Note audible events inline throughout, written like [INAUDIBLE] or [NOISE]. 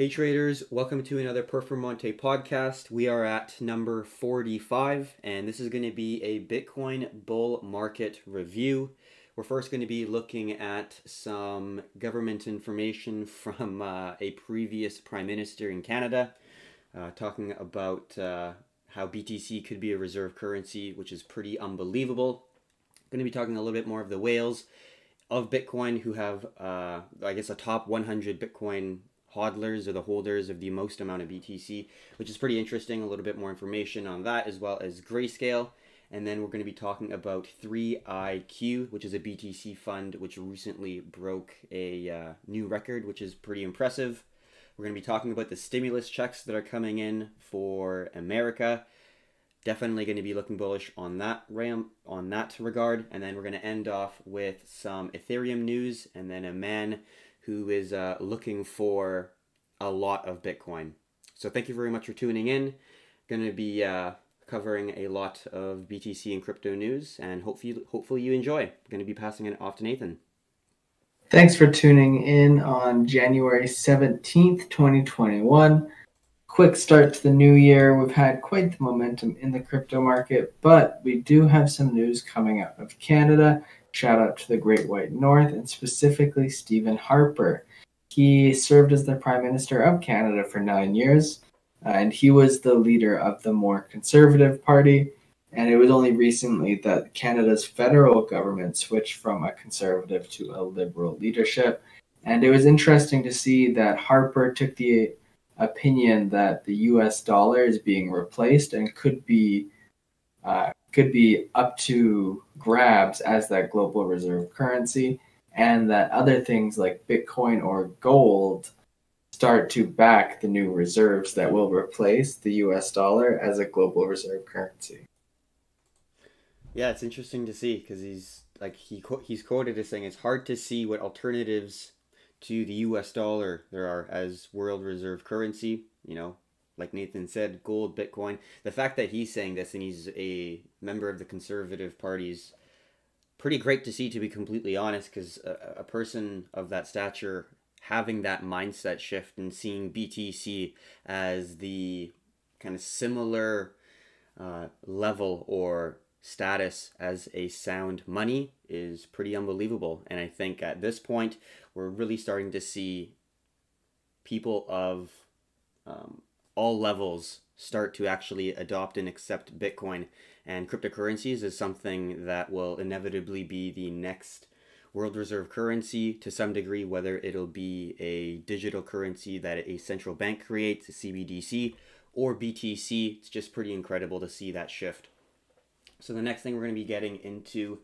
Hey traders, welcome to another Performante podcast. We are at number 45 and this is going to be a Bitcoin bull market review. We're first going to be looking at some government information from uh, a previous prime minister in Canada, uh, talking about uh, how BTC could be a reserve currency, which is pretty unbelievable. going to be talking a little bit more of the whales of Bitcoin who have, uh, I guess, a top 100 Bitcoin hodlers or the holders of the most amount of BTC, which is pretty interesting. A little bit more information on that as well as Grayscale. And then we're going to be talking about 3IQ, which is a BTC fund which recently broke a uh, new record, which is pretty impressive. We're going to be talking about the stimulus checks that are coming in for America. Definitely going to be looking bullish on that ram on that regard. And then we're going to end off with some Ethereum news and then a man who is uh, looking for a lot of Bitcoin. So thank you very much for tuning in. Going to be uh, covering a lot of BTC and crypto news, and hopefully, hopefully you enjoy. going to be passing it off to Nathan. Thanks for tuning in on January 17th, 2021. Quick start to the new year. We've had quite the momentum in the crypto market, but we do have some news coming out of Canada Shout out to the Great White North and specifically Stephen Harper. He served as the Prime Minister of Canada for nine years, uh, and he was the leader of the more conservative party. And it was only recently that Canada's federal government switched from a conservative to a liberal leadership. And it was interesting to see that Harper took the opinion that the US dollar is being replaced and could be uh, could be up to grabs as that global reserve currency, and that other things like Bitcoin or gold start to back the new reserves that will replace the US dollar as a global reserve currency. Yeah, it's interesting to see because he's like he he's quoted as saying it's hard to see what alternatives to the US dollar there are as world reserve currency. You know, like Nathan said, gold, Bitcoin. The fact that he's saying this and he's a member of the conservative party's pretty great to see, to be completely honest, because a, a, person of that stature having that mindset shift and seeing BTC as the kind of similar uh, level or status as a sound money is pretty unbelievable. And I think at this point, we're really starting to see people of um, all levels start to actually adopt and accept Bitcoin and cryptocurrencies is something that will inevitably be the next world reserve currency to some degree, whether it'll be a digital currency that a central bank creates, a CBDC, or BTC. It's just pretty incredible to see that shift. So the next thing we're going to be getting into,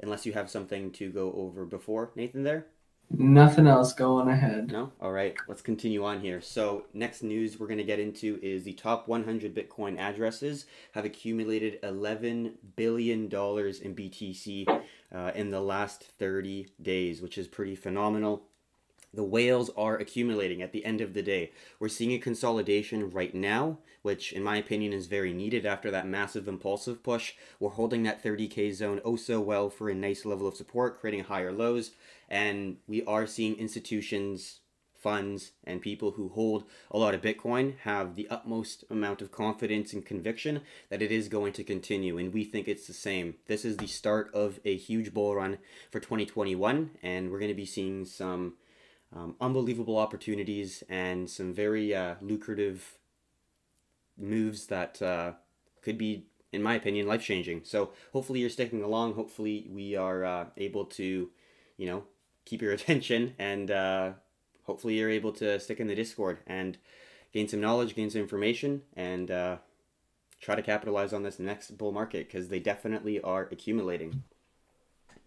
unless you have something to go over before, Nathan, there? Nothing else going ahead. No? All right, let's continue on here. So, next news we're going to get into is the top 100 Bitcoin addresses have accumulated $11 billion in BTC uh, in the last 30 days, which is pretty phenomenal. The whales are accumulating at the end of the day. We're seeing a consolidation right now, which in my opinion is very needed after that massive impulsive push. We're holding that 30k zone oh so well for a nice level of support, creating higher lows and we are seeing institutions funds and people who hold a lot of bitcoin have the utmost amount of confidence and conviction that it is going to continue and we think it's the same this is the start of a huge bull run for 2021 and we're going to be seeing some um, unbelievable opportunities and some very uh, lucrative moves that uh, could be in my opinion life changing so hopefully you're sticking along hopefully we are uh, able to you know keep your [LAUGHS] attention and uh, hopefully you're able to stick in the Discord and gain some knowledge, gain some information, and uh, try to capitalize on this next bull market because they definitely are accumulating.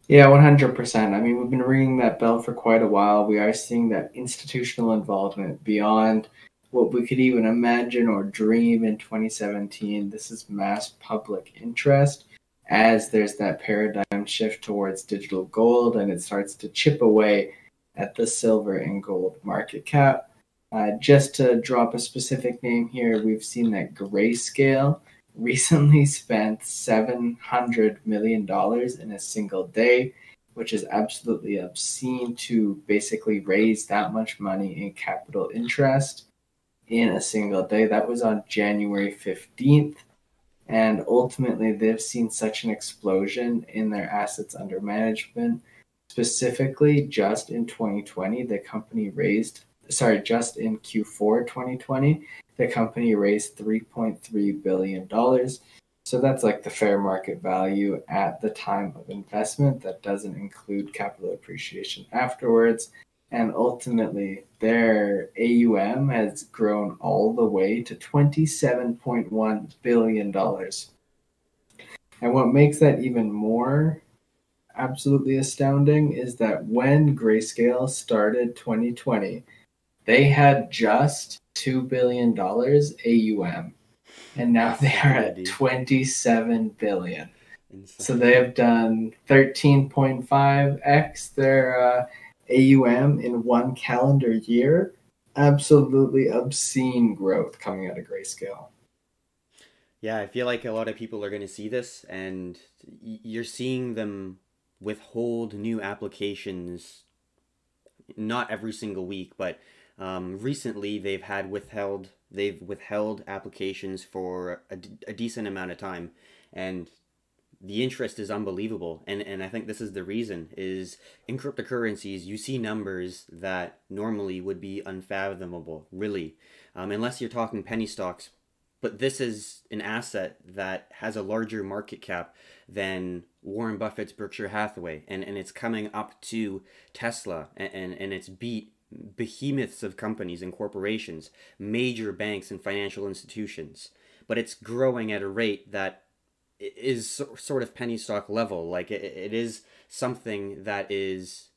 Yeah, 100%. I mean, we've been ringing that bell for quite a while. We are seeing that institutional involvement beyond what we could even imagine or dream in 2017. This is mass public interest as there's that paradigm shift towards digital gold and it starts to chip away at the silver and gold market cap. Uh, just to drop a specific name here, we've seen that Grayscale recently [LAUGHS] spent $700 million in a single day, which is absolutely obscene to basically raise that much money in capital interest. in a single day. That was on January 15th. And ultimately, they've seen such an explosion in their assets under management. Specifically, just in 2020, the company raised, sorry, just in Q4 2020, the company raised $3.3 billion. So that's like the fair market value at the time of investment. That doesn't include capital appreciation afterwards. And ultimately, their AUM has grown all the way to $27.1 billion. And what makes that even more absolutely astounding is that when Grayscale started 2020, they had just $2 billion AUM. And now they are at 27 billion. So they have done 13.5x their uh, AUM in one calendar year. Absolutely obscene growth coming out of Grayscale. Yeah, I feel like a lot of people are going to see this, and you're seeing them withhold new applications not every single week, but um, recently they've had withheld they've withheld applications for a, a decent amount of time, and the interest is unbelievable. And and i think this is the reason is in cryptocurrencies you see numbers that normally would be unfathomable really. Um, unless you're talking penny stocks but this is an asset that has a larger market cap than warren buffett's berkshire hathaway and and it's coming up to tesla and and, and it's beat behemoths of companies and corporations major banks and financial institutions but it's growing at a rate that is sort of penny stock level. Like it, is something that is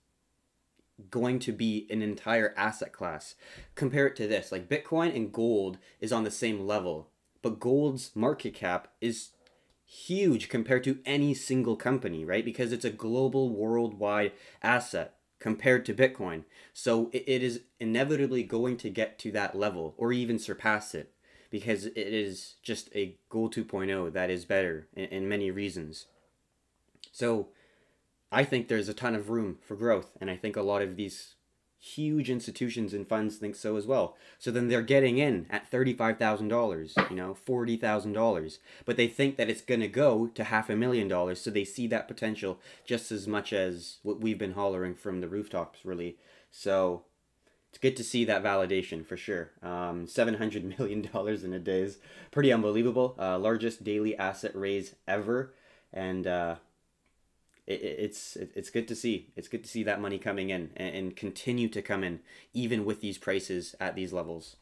going to be an entire asset class. Compare it to this like Bitcoin and gold is on the same level, but gold's market cap is huge compared to any single company, right? Because it's a global, worldwide asset compared to Bitcoin. So it is inevitably going to get to that level or even surpass it because it is just a Gold 2.0 that is better in many reasons. So I think there's a ton of room for growth, and I think a lot of these huge institutions and funds think so as well. So then they're getting in at $35,000, you know, $40,000, but they think that it's going to go to half a million dollars, so they see that potential just as much as what we've been hollering from the rooftops really. So it's good to see that validation for sure. Um, $700 [LAUGHS] million in a day is pretty unbelievable. Uh, largest daily asset raise ever. And uh, it, it's it, it's good to see. It's good to see that money coming in and, and continue to come in, even with these prices at these levels.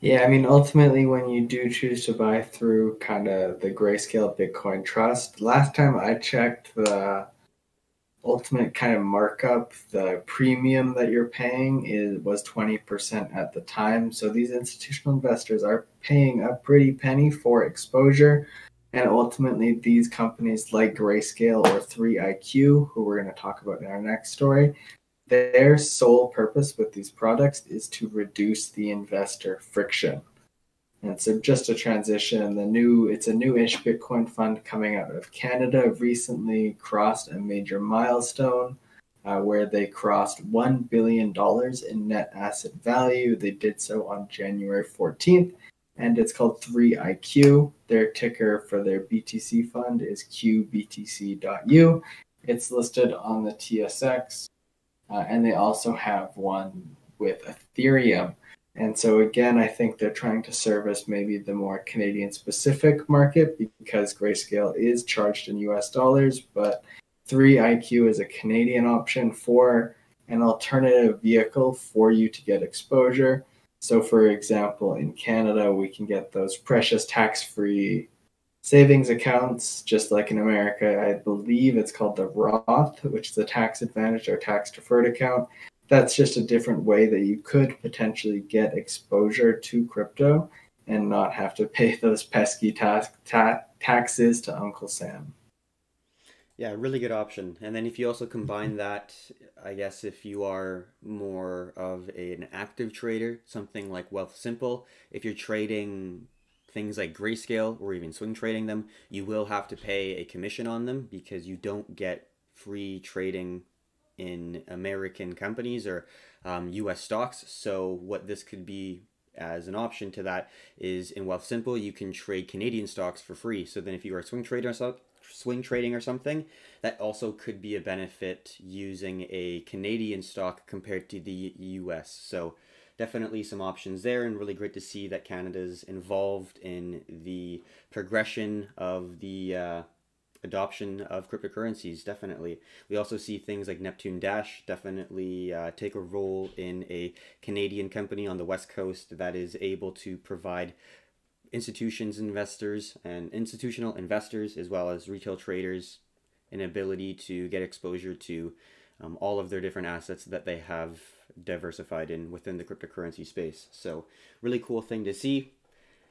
Yeah, I mean, ultimately, when you do choose to buy through kind of the Grayscale Bitcoin Trust, last time I checked, the ultimate kind of markup, the premium that you're paying is was 20% at the time. So these institutional investors are paying a pretty penny for exposure. And ultimately, these companies like Grayscale or 3IQ, who we're going to talk about in our next story, their sole purpose with these products is to reduce the investor friction. And so just a transition, the new it's a new-ish Bitcoin fund coming out of Canada recently crossed a major milestone uh, where they crossed one billion dollars in net asset value. They did so on January 14th, and it's called 3IQ. Their ticker for their BTC fund is QBTC.U. It's listed on the TSX, uh, and they also have one with Ethereum. And so again, I think they're trying to service maybe the more Canadian specific market because Grayscale is charged in US dollars, but 3IQ is a Canadian option for an alternative vehicle for you to get exposure. So for example, in Canada, we can get those precious tax-free savings accounts just like in America. I believe it's called the Roth, which is a tax advantage or tax deferred account that's just a different way that you could potentially get exposure to crypto and not have to pay [LAUGHS] those pesky ta- ta- taxes to Uncle Sam. Yeah, really good option. And then if you also combine that, I guess if you are more of a, an active trader, something like Wealthsimple, if you're trading things like grayscale or even swing trading them, you will have to pay a commission on them because you don't get free trading in American companies or um, U.S. stocks. So what this could be as an option to that is in Wealthsimple, you can trade Canadian stocks for free. So then if you are a swing trader swing trading or something, that also could be a benefit using a Canadian stock compared to the US. So definitely some options there and really great to see that Canada's involved in the progression of the uh, adoption of cryptocurrencies definitely we also see things like neptune dash definitely uh, take a role in a canadian company on the west coast that is able to provide institutions investors and institutional investors as well as retail traders an ability to get exposure to um, all of their different assets that they have diversified in within the cryptocurrency space so really cool thing to see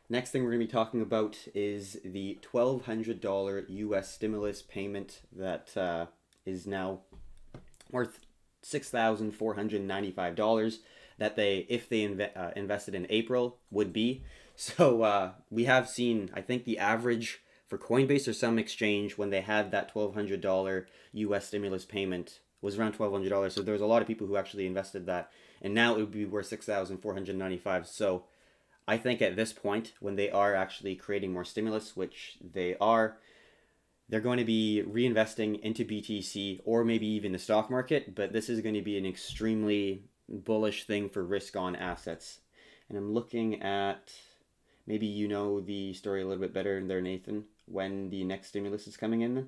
Next thing we're going to be talking about is the $1,200 US stimulus payment that uh, is now worth $6,495 that they, if they inve- uh, invested in April, would be. So uh, we have seen, I think the average for Coinbase or some exchange when they had that $1,200 US stimulus payment was around $1,200. So there was a lot of people who actually invested that. And now it would be worth 6495 So I think at this point, when they are actually creating more stimulus, which they are, they're going to be reinvesting into BTC or maybe even the stock market, but this is going to be an extremely bullish thing for risk on assets. And I'm looking at maybe you know the story a little bit better there, Nathan, when the next stimulus is coming in.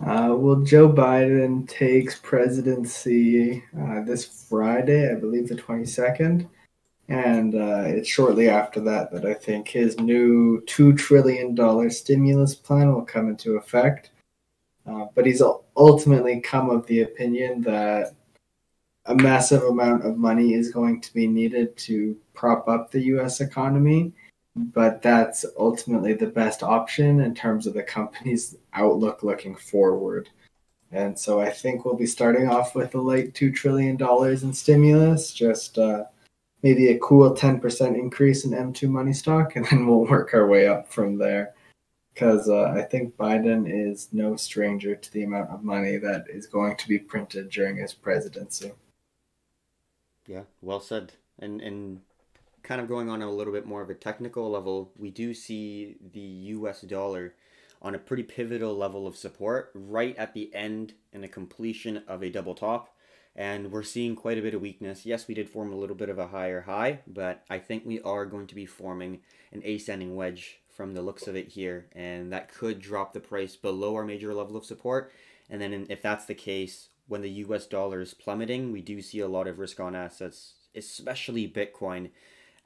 Uh, well, Joe Biden takes presidency uh, this Friday, I believe the 22nd. And uh, it's shortly after that that I think his new $2 trillion stimulus plan will come into effect. Uh, but he's ultimately come of the opinion that a massive amount of money is going to be needed to prop up the US economy. But that's ultimately the best option in terms of the company's outlook looking forward. And so I think we'll be starting off with a light $2 trillion in stimulus, just. Uh, maybe a cool 10% increase in M2 money stock, and [LAUGHS] then we'll work our way up from there. Because uh, I think Biden is no stranger to the amount of money that is going to be printed during his presidency. Yeah, well said. And and kind of going on a little bit more of a technical level, we do see the U.S. dollar on a pretty pivotal level of support right at the end and the completion of a double top and we're seeing quite a bit of weakness. Yes, we did form a little bit of a higher high, but I think we are going to be forming an ascending wedge from the looks of it here, and that could drop the price below our major level of support. And then, if that's the case, when the US dollar is plummeting, we do see a lot of risk on assets, especially Bitcoin,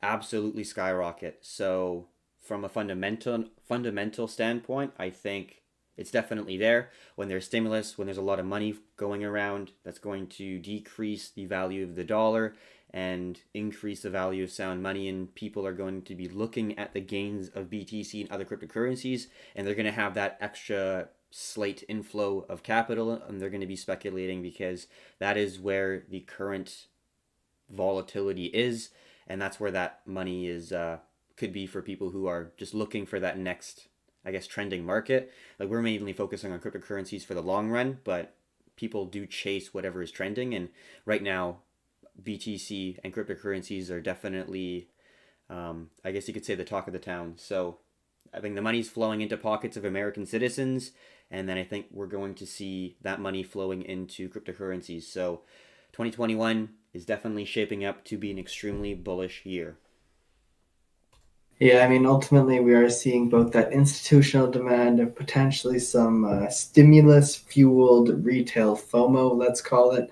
absolutely skyrocket. So, from a fundamental fundamental standpoint, I think it's definitely there. When there's stimulus, when there's a lot of money going around, that's going to decrease the value of the dollar and increase the value of sound money. And people are going to be looking at the gains of BTC and other cryptocurrencies, and they're going to have that extra slate inflow of capital, and they're going to be speculating because that is where the current volatility is, and that's where that money is uh, could be for people who are just looking for that next I guess, trending market. Like we're mainly focusing on cryptocurrencies for the long run, but people do chase whatever is trending. And right now, BTC and cryptocurrencies are definitely, um, I guess you could say, the talk of the town. So I think the money's flowing into pockets of American citizens, and then I think we're going to see that money flowing into cryptocurrencies. So 2021 is definitely shaping up to be an extremely bullish year. Yeah, I mean, ultimately, we are seeing both that institutional demand and potentially some uh, stimulus fueled retail FOMO, let's call it.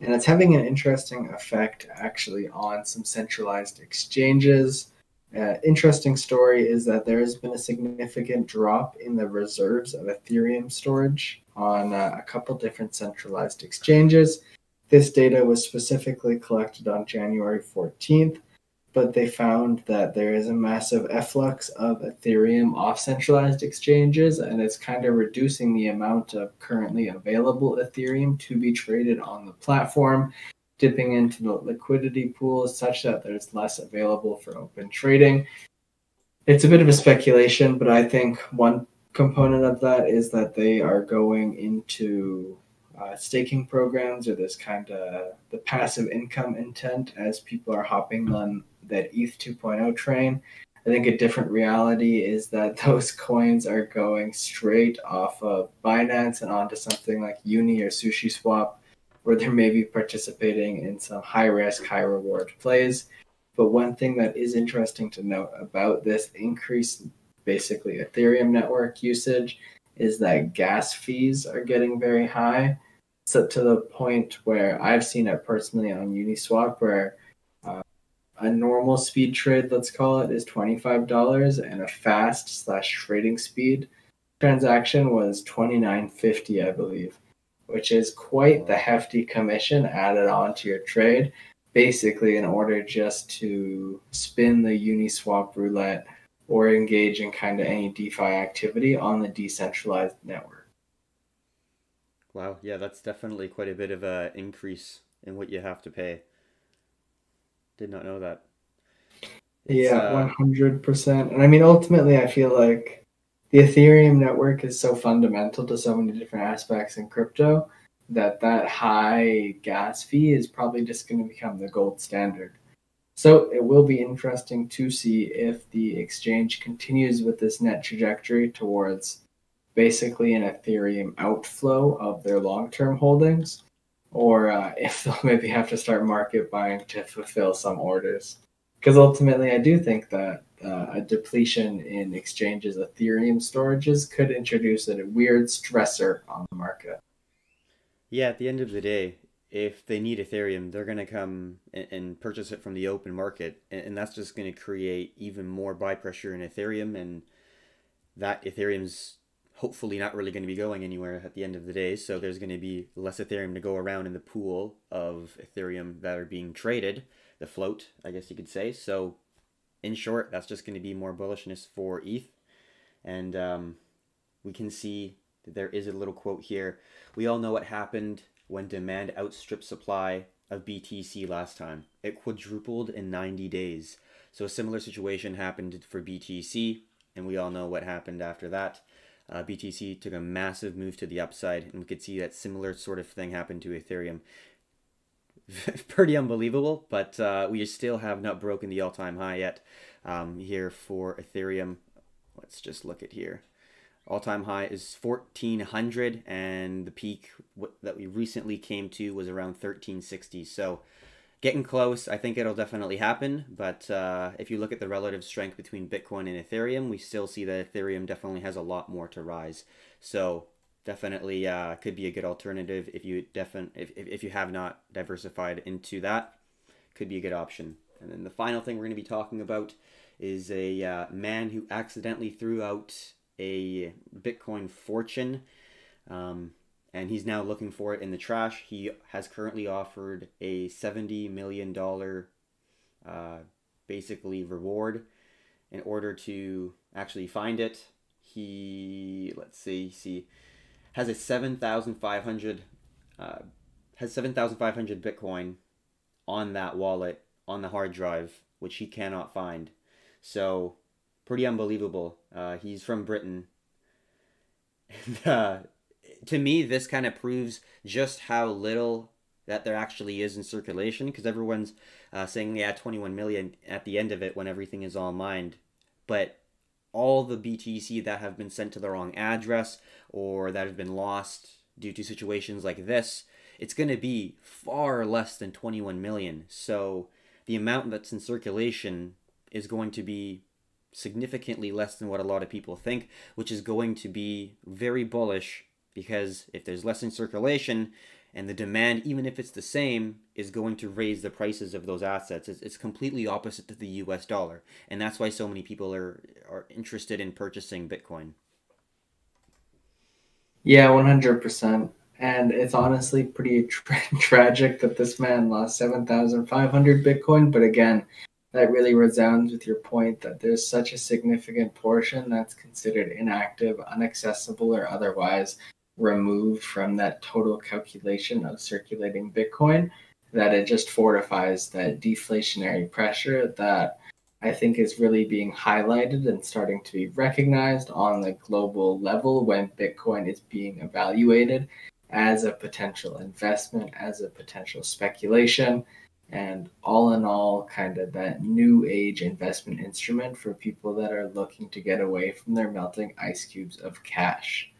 And it's having an interesting effect actually on some centralized exchanges. Uh, interesting story is that there has been a significant drop in the reserves of Ethereum storage on uh, a couple different centralized exchanges. This data was specifically collected on January 14th but they found that there is a massive efflux of Ethereum off centralized exchanges, and it's kind of reducing the amount of currently available Ethereum to be traded on the platform, dipping into the liquidity pools such that there's less available for open trading. It's a bit of a speculation, but I think one component of that is that they are going into uh, staking programs or this kind of the passive income intent as people are hopping on that ETH 2.0 train. I think a different reality is that [LAUGHS] those coins are going straight off of Binance and onto something like Uni or Sushi Swap, where they're maybe participating in some high risk, high reward plays. But one thing that is interesting to note about this increased basically Ethereum network usage is that gas fees are getting very high. So to the point where I've seen it personally on Uniswap where uh, a normal speed trade, let's call it, is $25 and a fast slash trading speed transaction was $29.50, I believe, which is quite the hefty commission added on to your trade basically in order just to spin the Uniswap roulette or engage in kind of any DeFi activity on the decentralized network. Wow, yeah, that's definitely quite a bit of a increase in what you have to pay. Did not know that. It's, yeah, uh, one hundred percent. And I mean, ultimately, I feel like the Ethereum network is so fundamental to so many different aspects in crypto that that high gas fee is probably just going to become the gold standard. So it will be interesting to see if the exchange continues with this net trajectory towards basically an Ethereum outflow of their long term holdings, or uh, [LAUGHS] if they'll maybe have to start market buying to fulfill some orders. Because ultimately, I do think that uh, a depletion in exchanges' Ethereum storages could introduce a weird stressor on the market. Yeah, at the end of the day, if they need Ethereum, they're going to come and, and, purchase it from the open market. And, and that's just going to create even more buy pressure in Ethereum. And that Ethereum's hopefully not really going to be going anywhere at the end of the day. So there's going to be less Ethereum to go around in the pool of Ethereum that are being traded, the float, I guess you could say. So, in short, that's just going to be more bullishness for ETH. And um, we can see that there is a little quote here. We all know what happened when demand outstripped supply of BTC last time. It quadrupled in 90 days. So a similar situation happened for BTC, and we all know what happened after that. Uh, BTC took a massive move to the upside, and we could see that similar sort of thing happen to Ethereum. [LAUGHS] Pretty unbelievable, but uh, we still have not broken the all-time high yet um, here for Ethereum. Let's just look at here. All time high is 1400, and the peak that we recently came to was around 1360. So getting close. I think it'll definitely happen. But uh, if you look at the relative strength between Bitcoin and Ethereum, we still see that Ethereum definitely has a lot more to rise. So definitely uh, could be a good alternative if you defin- if, if you have not diversified into that. Could be a good option. And then the final thing we're going to be talking about is a uh, man who accidentally threw out a Bitcoin fortune. Um, and he's now looking for it in the trash. He has currently offered a $70 million uh, basically reward in order to actually find it. He, let's see, see, has a 7,500 uh, has 7,500 Bitcoin on that wallet on the hard drive, which he cannot find. So pretty unbelievable. Uh, he's from Britain. [LAUGHS] And, uh, to me, this kind of proves just how little that there actually is in circulation because everyone's uh, saying, yeah, 21 million at the end of it when everything is all mined. But all the BTC that have been sent to the wrong address or that have been lost due to situations like this, it's going to be far less than 21 million. So the amount that's in circulation is going to be significantly less than what a lot of people think, which is going to be very bullish because if there's less in circulation and the demand, even if it's the same, is going to raise the prices of those assets. It's, it's completely opposite to the US dollar. And that's why so many people are, are interested in purchasing Bitcoin. Yeah, 100%. And it's honestly pretty tra- [LAUGHS] tragic that this man lost 7,500 Bitcoin. But again, that really resounds with your point that there's such a significant portion that's considered inactive, inaccessible, or otherwise removed from that total calculation of circulating Bitcoin that it just fortifies that deflationary pressure that I think is really being highlighted and starting to be recognized on the global level when Bitcoin is being evaluated as a potential investment, as a potential speculation and all in all, kind of that new age investment instrument for people that are looking to get away from their melting ice cubes of cash.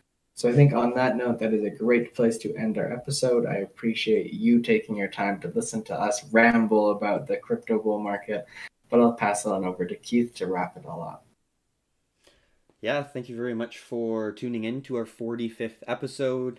So I think on that note, that is a great place to end our episode. I appreciate you taking your time to listen to us ramble about the crypto bull market, but I'll pass it on over to Keith to wrap it all up. Yeah, thank you very much for tuning in to our 45th episode.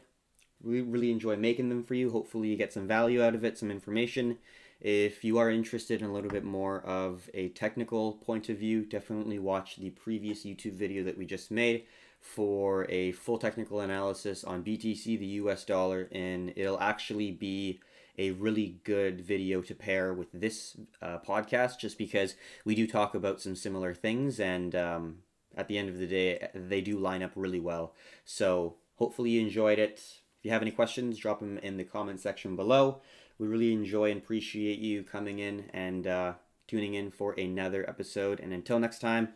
We really enjoy making them for you. Hopefully, you get some value out of it, some information. If you are interested in a little bit more of a technical point of view, definitely watch the previous YouTube video that we just made for a full technical analysis on BTC, the US dollar, and it'll actually be a really good video to pair with this uh, podcast just because we do talk about some similar things and um, at the end of the day they do line up really well. So hopefully you enjoyed it. If you have any questions drop them in the comment section below. We really enjoy and appreciate you coming in and uh, tuning in for another episode. And until next time,